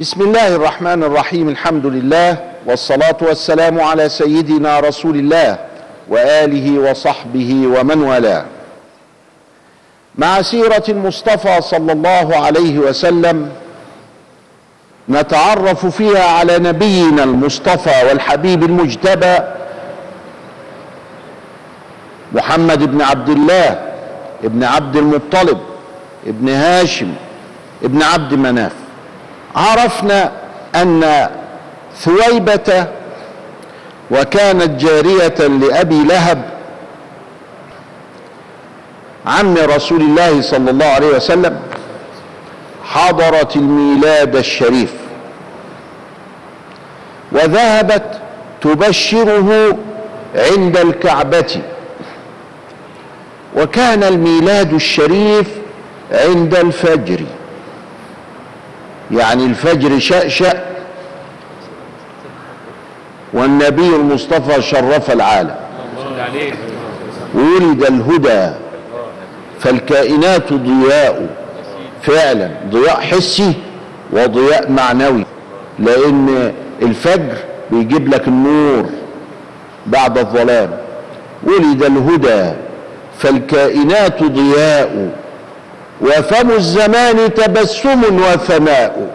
بسم الله الرحمن الرحيم الحمد لله والصلاة والسلام على سيدنا رسول الله وآله وصحبه ومن والاه. مع سيرة المصطفى صلى الله عليه وسلم نتعرف فيها على نبينا المصطفى والحبيب المجتبى محمد بن عبد الله ابن عبد المطلب ابن هاشم ابن عبد مناف. عرفنا أن ثويبة وكانت جارية لأبي لهب عم رسول الله صلى الله عليه وسلم حضرت الميلاد الشريف. وذهبت تبشره عند الكعبة. وكان الميلاد الشريف عند الفجر. يعني الفجر شأشأ والنبي المصطفى شرف العالم. ولد الهدى فالكائنات ضياء فعلا ضياء حسي وضياء معنوي لأن الفجر بيجيب لك النور بعد الظلام. ولد الهدى فالكائنات ضياء وفم الزمان تبسم وثناء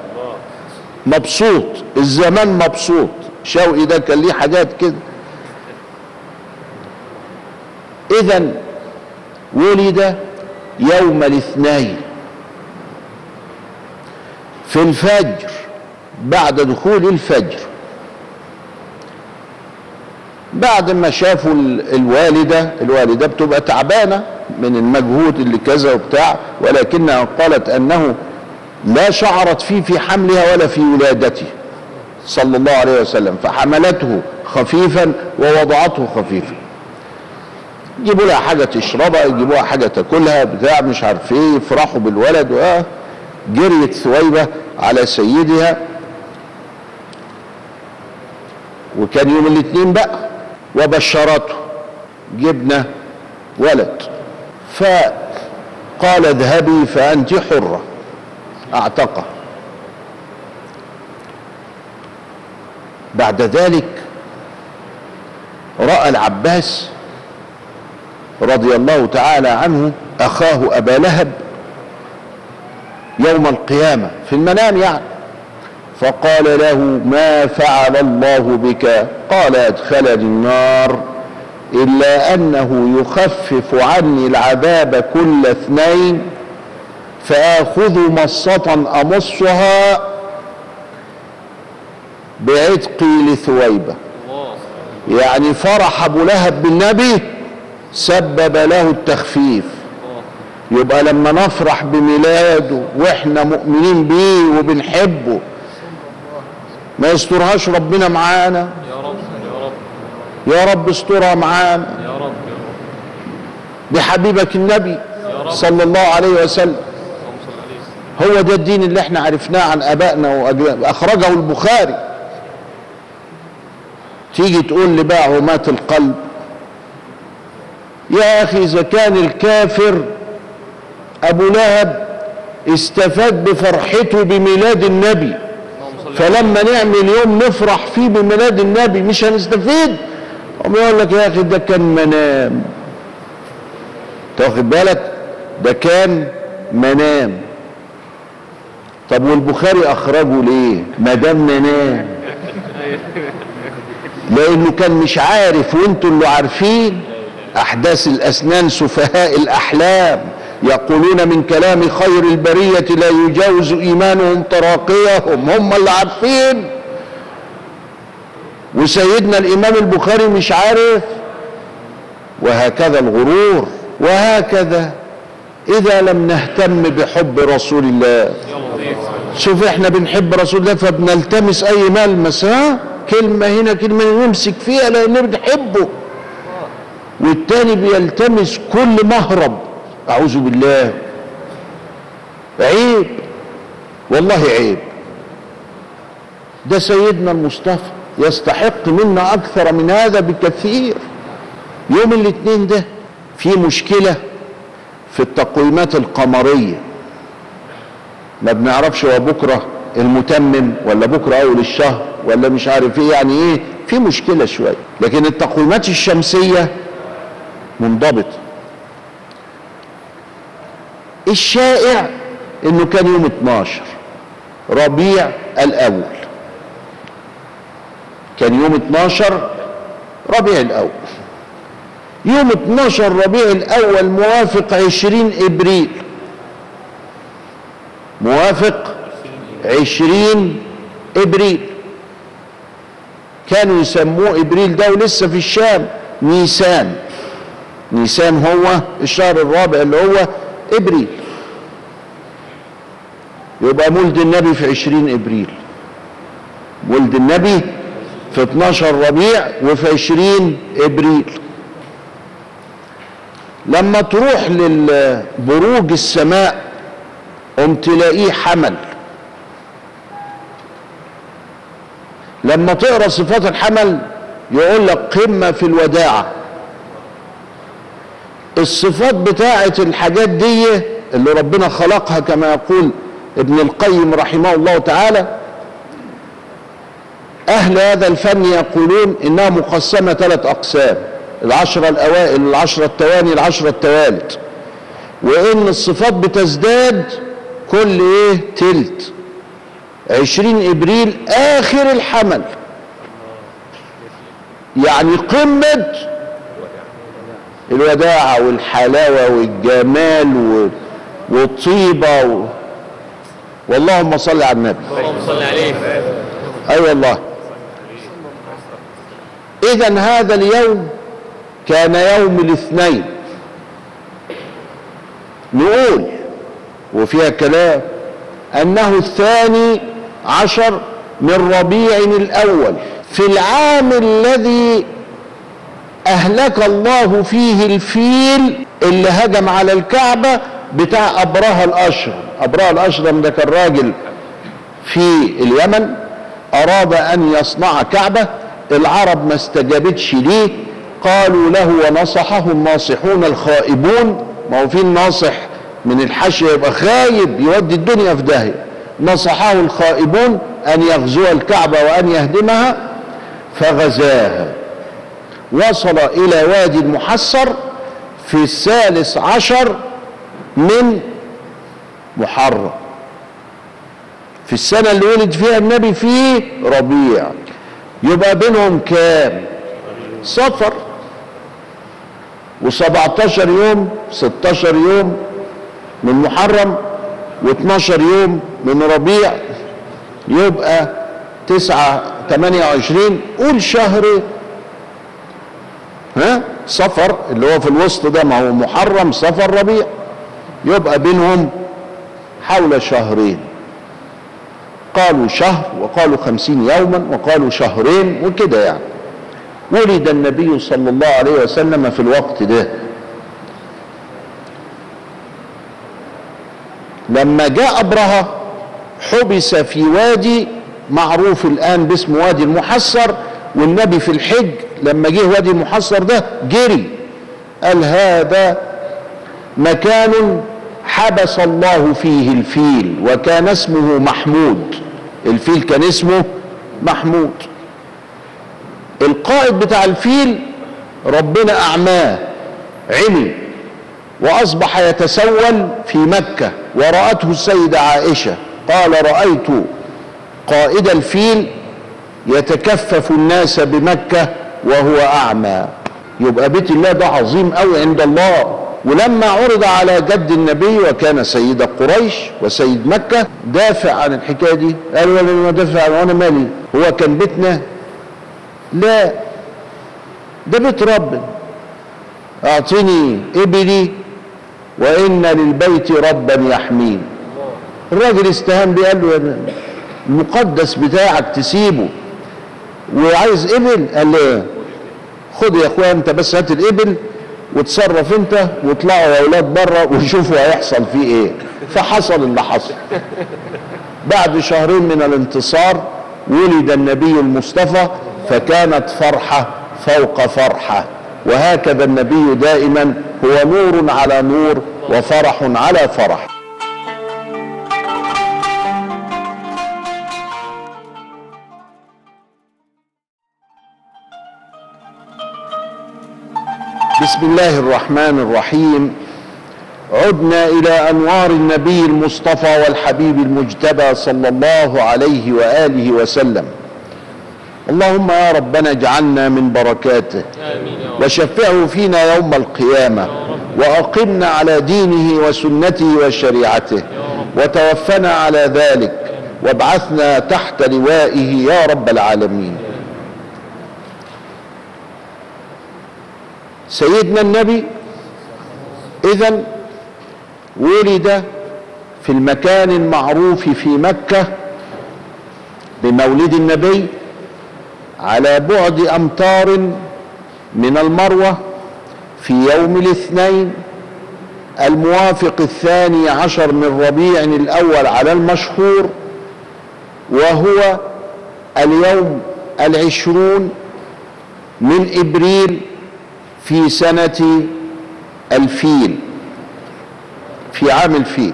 مبسوط الزمان مبسوط. شوقي ده كان ليه حاجات كده. اذا ولد يوم الاثنين في الفجر بعد دخول الفجر. بعد ما شافوا الوالدة الوالدة بتبقى تعبانة. من المجهود اللي كذا وبتاع ولكنها قالت أنه لا شعرت فيه في حملها ولا في ولادته صلى الله عليه وسلم فحملته خفيفا ووضعته خفيفا. يجيبوا لها حاجة تشربها يجيبوا لها حاجة تاكلها بتاع مش عارف إيه يفرحوا بالولد واه جريت ثويبه على سيدها. وكان يوم الاثنين بقى وبشرته جبنا ولد. فقال اذهبي فأنت حرة. أعتقه. بعد ذلك رأى العباس رضي الله تعالى عنه أخاه أبا لهب يوم القيامة في المنام يعني. فقال له ما فعل الله بك؟ قال أدخلني النار. إلا أنه يخفف عني العذاب كل اثنين فآخذ مصة أمصها بعتقي لثويبة. يعني فرح أبو لهب بالنبي سبب له التخفيف. يبقى لما نفرح بميلاده وإحنا مؤمنين بيه وبنحبه ما يسترهاش ربنا معانا؟ يا رب استرها معانا. يا رب بحبيبك النبي. صلى الله عليه وسلم. هو ده الدين اللي إحنا عرفناه عن آبائنا وأجل- أخرجه البخاري. تيجي تقول لي بقى عمات القلب. يا أخي إذا كان الكافر أبو لهب استفاد بفرحته بميلاد النبي. فلما نعمل يوم نفرح فيه بميلاد النبي مش هنستفيد. يقول لك يا أخي ده كان منام. تاخد بالك؟ ده كان منام. طب والبخاري أخرجه ليه؟ ما دام منام. لأنه كان مش عارف وأنتوا اللي عارفين أحداث الأسنان سفهاء الأحلام. يقولون من كلام خير البرية لا يجاوز إيمانهم تراقيهم. هم اللي عارفين. وسيدنا الإمام البخاري مش عارف وهكذا الغرور وهكذا. إذا لم نهتم بحب رسول الله. شوف إحنا بنحب رسول الله فبنلتمس أي ملمس ها؟ كلمة هنا كلمة نمسك فيها لأن بنحبه. والتاني بيلتمس كل مهرب. أعوذ بالله. عيب. والله عيب. ده سيدنا المصطفى. يستحق منا أكثر من هذا بكثير. يوم الاثنين ده في مشكلة في التقويمات القمرية. ما بنعرفش هو بكرة المتمم ولا بكرة أول الشهر ولا مش عارف إيه يعني إيه؟ في مشكلة شوية. لكن التقويمات الشمسية منضبطة. الشائع إنه كان يوم 12 ربيع الأول. كان يوم 12 ربيع الأول. يوم 12 ربيع الأول موافق 20 إبريل. موافق 20 إبريل. كانوا يسموه إبريل ده ولسه في الشام نيسان. نيسان هو الشهر الرابع اللي هو إبريل. يبقى مولد النبي في 20 إبريل. مولد النبي في 12 ربيع وفي 20 إبريل. لما تروح للبروج السماء قم تلاقيه حمل. لما تقرأ صفات الحمل يقول لك قمة في الوداعة. الصفات بتاعه الحاجات دي اللي ربنا خلقها كما يقول ابن القيم رحمه الله تعالى أهل هذا الفن يقولون إنها مقسمة ثلاث أقسام العشرة الأوائل العشرة التواني العشرة التوالت. وإن الصفات بتزداد كل إيه؟ تلت. عشرين إبريل آخر الحمل. يعني قمة الوداعة والحلاوة والجمال و- والطيبة و... واللهم صل على النبي. اللهم صل عليه. أي أيوة والله. اذا هذا اليوم كان يوم الاثنين. نقول وفيها كلام أنه الثاني عشر من ربيع الأول في العام الذي أهلك الله فيه الفيل اللي هجم على الكعبة بتاع ابرهه الأشرم. ابرهه الأشرم ده كان راجل في اليمن أراد أن يصنع كعبة العرب ما استجابتش ليه؟ قالوا له ونصحه الناصحون الخائبون. ما هو في الناصح من الحاشية يبقى خايب يودي الدنيا في داهية. نصحه الخائبون أن يغزو الكعبة وأن يهدمها فغزاها. وصل إلى وادي المحصر في الثالث عشر من محرم. في السنة اللي ولد فيها النبي فيه ربيع. يبقى بينهم كام؟ صفر. و17 يوم 16 يوم من محرم و12 يوم من ربيع. يبقى 9 28 قول شهر. ها؟ صفر اللي هو في الوسط ده ما هو محرم صفر ربيع. يبقى بينهم حول شهرين. قالوا شهر وقالوا خمسين يوما وقالوا شهرين وكده يعني. ولد النبي صلى الله عليه وسلم في الوقت ده. لما جاء أبرهة حبس في وادي معروف الآن باسم وادي المحصر والنبي في الحج لما جه وادي المحصر ده جري. قال هذا مكان حبس الله فيه الفيل وكان اسمه محمود. الفيل كان اسمه محمود. القائد بتاع الفيل ربنا أعماه عمي وأصبح يتسول في مكة ورأته السيدة عائشة. قال رأيت قائد الفيل يتكفف الناس بمكة وهو أعمى. يبقى بيت الله ده عظيم قوي عند الله. ولما عرض على جد النبي وكان سيد قريش وسيد مكة دافع عن الحكاية دي. قال ولا ما دافع عن وأنا مالي. هو كان بيتنا. لا ده بيت ربنا اعطني إبلي وإن للبيت ربا يحمين. الراجل استهان بيه قال له المقدس بتاعك تسيبه. وعايز إبل؟ قال له؟ خد يا اخويا أنت بس هات الإبل. وتصرف انت واطلعوا يا أولاد بره وشوفوا هيحصل فيه إيه. فحصل اللي حصل. بعد شهرين من الانتصار ولد النبي المصطفى فكانت فرحة فوق فرحة. وهكذا النبي دائما هو نور على نور وفرح على فرح. بسم الله الرحمن الرحيم. عدنا إلى أنوار النبي المصطفى والحبيب المجتبى صلى الله عليه وآله وسلم. اللهم يا ربنا اجعلنا من بركاته. وشفعه فينا يوم القيامة. وأقمنا على دينه وسنته وشريعته. وتوفنا على ذلك. وابعثنا تحت لوائه يا رب العالمين. سيدنا النبي إذا ولد في المكان المعروف في مكة بمولد النبي على بعد أمتار من المروة في يوم الاثنين الموافق الثاني عشر من ربيع الأول على المشهور وهو اليوم العشرون من إبريل في سنة الفيل في عام الفيل.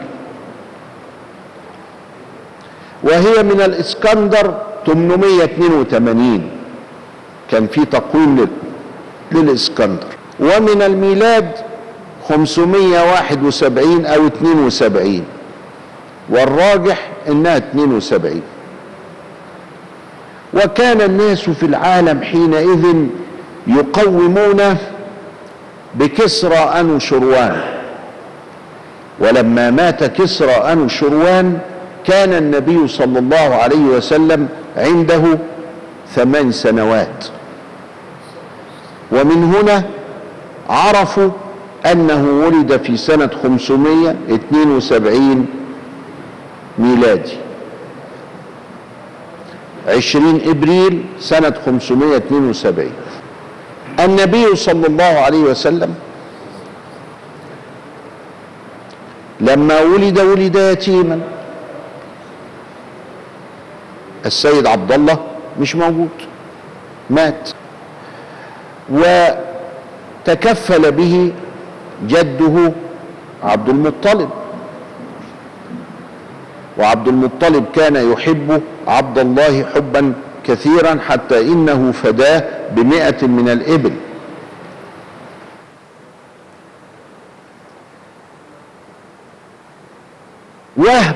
وهي من الإسكندر 882 كان في تقويم لل- للإسكندر. ومن الميلاد 571 أو 72 والراجح إنها 72 وكان الناس في العالم حينئذ يقومون بكسرى أنو شروان. ولما مات كسرى أنو شروان كان النبي صلى الله عليه وسلم عنده ثمان سنوات. ومن هنا عرفوا أنه ولد في سنة 572 ميلادي. 20 إبريل سنة 572 النبي صلى الله عليه وسلم. لما ولد ولد يتيما السيد عبد الله مش موجود مات. وتكفل به جده عبد المطلب. وعبد المطلب كان يحب عبد الله حبا كثيرا حتى إنه فداه بمئة من الإبل. وهب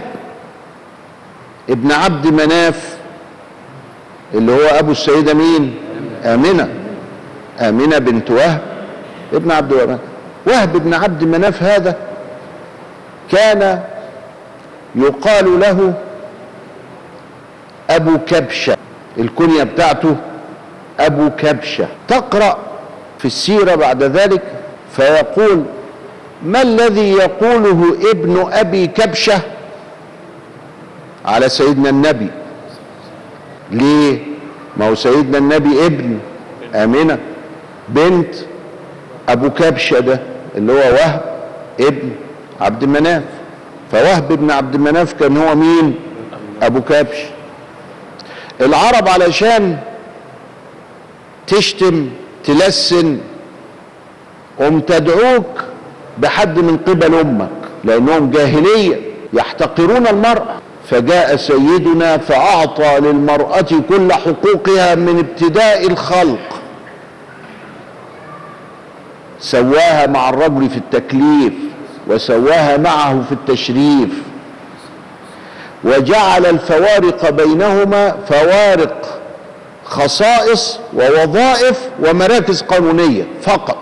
ابن عبد مناف اللي هو أبو السيدة مين؟ آمنة. آمنة بنت وهب ابن عبد مناف وهب ابن عبد مناف هذا كان يقال له أبو كبشة الكنية بتاعته أبو كبشة. تقرأ في السيرة بعد ذلك فيقول ما الذي يقوله ابن أبي كبشة على سيدنا النبي؟ ليه؟ ما هو سيدنا النبي ابن آمنة. بنت أبو كبشة ده اللي هو وهب ابن عبد مناف فوهب ابن عبد مناف كان هو مين؟ أبو كبش العرب علشان تشتم تلسن قم تدعوك بحد من قبل أمك لأنهم جاهلية يحتقرون المرأة. فجاء سيدنا فأعطى للمرأة كل حقوقها من ابتداء الخلق. سواها مع الرجل في التكليف وسواها معه في التشريف. وجعل الفوارق بينهما فوارق. خصائص ووظائف ومراكز قانونية فقط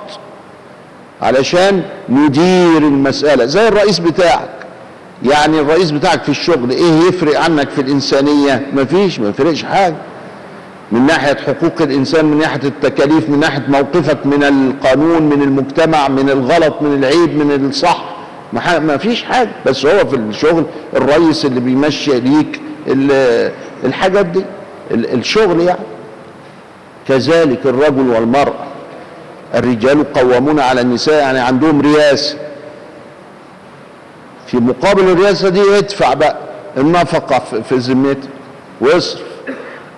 علشان ندير المسألة. زي الرئيس بتاعك. يعني الرئيس بتاعك في الشغل إيه يفرق عنك في الإنسانية؟ مفيش ما يفرقش حاجة. من ناحية حقوق الإنسان من ناحية التكاليف من ناحية موقفك من القانون من المجتمع من الغلط من العيب من الصح. ما فيش حاجة. بس هو في الشغل الرئيس اللي بيمشي ليك ال- الحاجات دي. ال- الشغل يعني. كذلك الرجل والمرأة الرجال قوامون على النساء يعني عندهم رياسة في مقابل الرياسة دي يدفع بقى النفقة في- ذمته ويصرف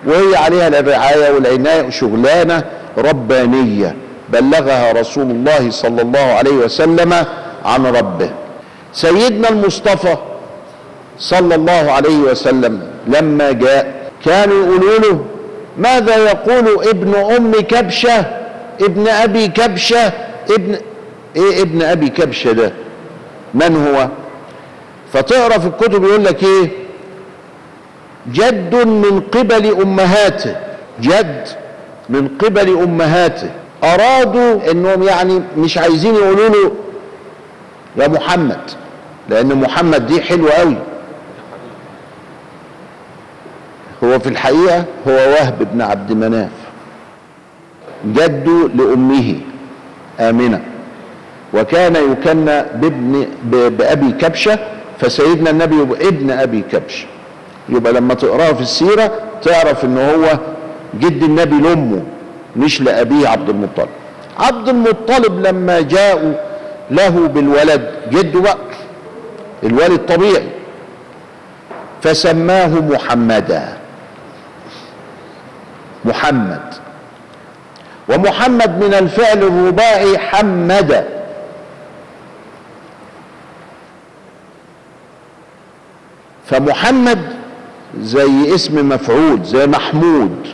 وهي عليها الرعاية والعناية شغلانة ربانية بلغها رسول الله صلى الله عليه وسلم عن ربه. سيدنا المصطفى صلى الله عليه وسلم لما جاء كانوا يقولوا له ماذا يقول ابن أم كبشة؟ ابن أبي كبشة؟ ابن إيه ابن أبي كبشة ده؟ من هو؟ فتقرأ في الكتب يقول لك إيه؟ جد من قبل أمهاته. جد من قبل أمهاته. أرادوا إنهم يعني مش عايزين يقولوا له يا محمد لأن محمد دي حلوة قوي هو في الحقيقة هو وهب بن عبد مناف جد لأمه آمنة وكان يكنى بابن ب- بأبي كبشة فسيدنا النبي يبقى ابن أبي كبشة. يبقى لما تقراها في السيرة تعرف إن هو جد النبي لأمه مش لأبيه عبد المطلب. عبد المطلب لما جاءوا له بالولد جده بقى الولد طبيعي فسماه محمدا. محمد. ومحمد من الفعل الرباعي حمد. فمحمد زي اسم مفعول زي محمود.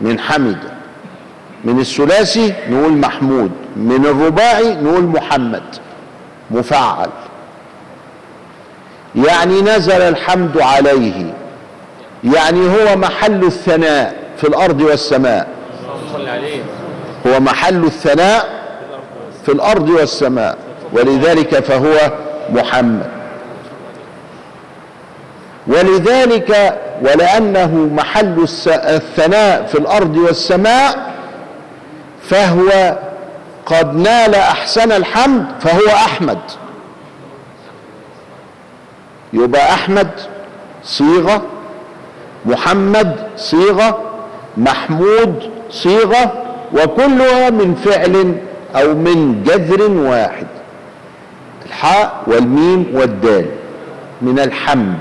من حمد. من الثلاثي نقول محمود. من الرباعي نقول محمد. مفعل. يعني نزل الحمد عليه. يعني هو محل الثناء في الأرض والسماء. هو محل الثناء في الأرض والسماء. ولذلك فهو محمد. ولذلك ولأنه محل الثناء في الأرض والسماء فهو قد نال أحسن الحمد فهو أحمد. يبقى أحمد صيغة محمد صيغة محمود صيغة وكلها من فعل أو من جذر واحد. الحاء والميم والدال من الحمد.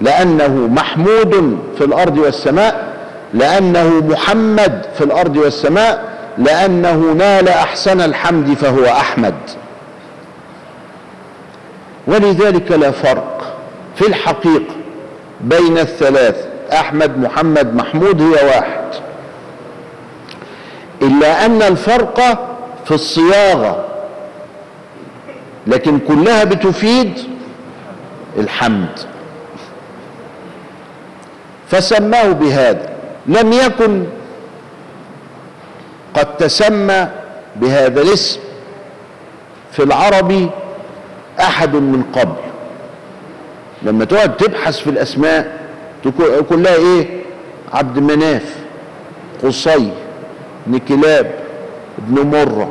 لأنه محمود في الأرض والسماء لأنه محمد في الأرض والسماء لأنه نال أحسن الحمد فهو أحمد. ولذلك لا فرق في الحقيقة. بين الثلاث أحمد محمد محمود هي واحد. إلا أن الفرق في الصياغة لكن كلها بتفيد الحمد. فسماه بهذا لم يكن قد تسمى بهذا الاسم في العربي أحد من قبل. لما تقعد تبحث في الأسماء تكو- كلها إيه؟ عبد مناف قصي ابن كلاب ابن مرة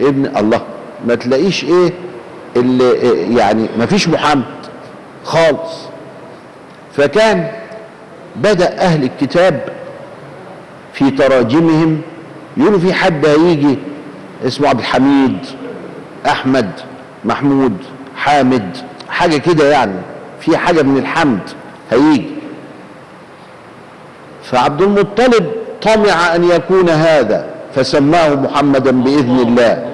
ابن الله ما تلاقيش إيه اللي إيه يعني ما فيش محمد خالص. فكان بدأ أهل الكتاب في تراجمهم يقولوا في حد هيجي اسمه عبد الحميد أحمد محمود حامد حاجة كده يعني. في حاجة من الحمد هيجي. فعبد المطلب طمع أن يكون هذا فسماه محمدا بإذن الله.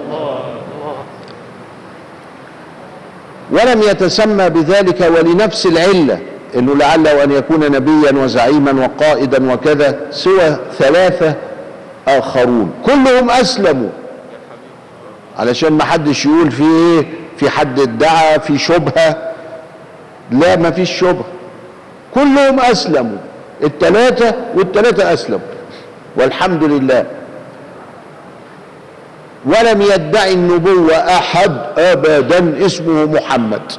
ولم يتسمى بذلك ولنفس العلة إنه لعله أن يكون نبيا وزعيما وقائدا وكذا سوى ثلاثة آخرون. كلهم أسلموا. علشان ما حدش يقول في إيه؟ في حد ادعى في شبهة. لا ما فيش شبهة. كلهم أسلموا. الثلاثه والثلاثه أسلموا. والحمد لله. ولم يدعي النبوة أحد ابدا اسمه محمد.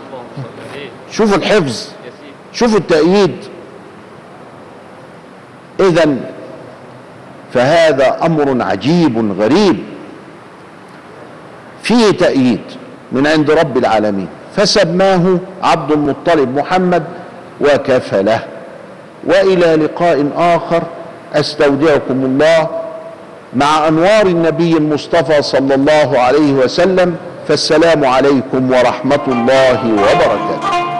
شوف الحفظ. شوف التأييد. إذا فهذا أمر عجيب غريب. فيه تأييد من عند رب العالمين. فسماه عبد المطلب محمد وكفله وإلى لقاء آخر أستودعكم الله مع أنوار النبي المصطفى صلى الله عليه وسلم فالسلام عليكم ورحمة الله وبركاته.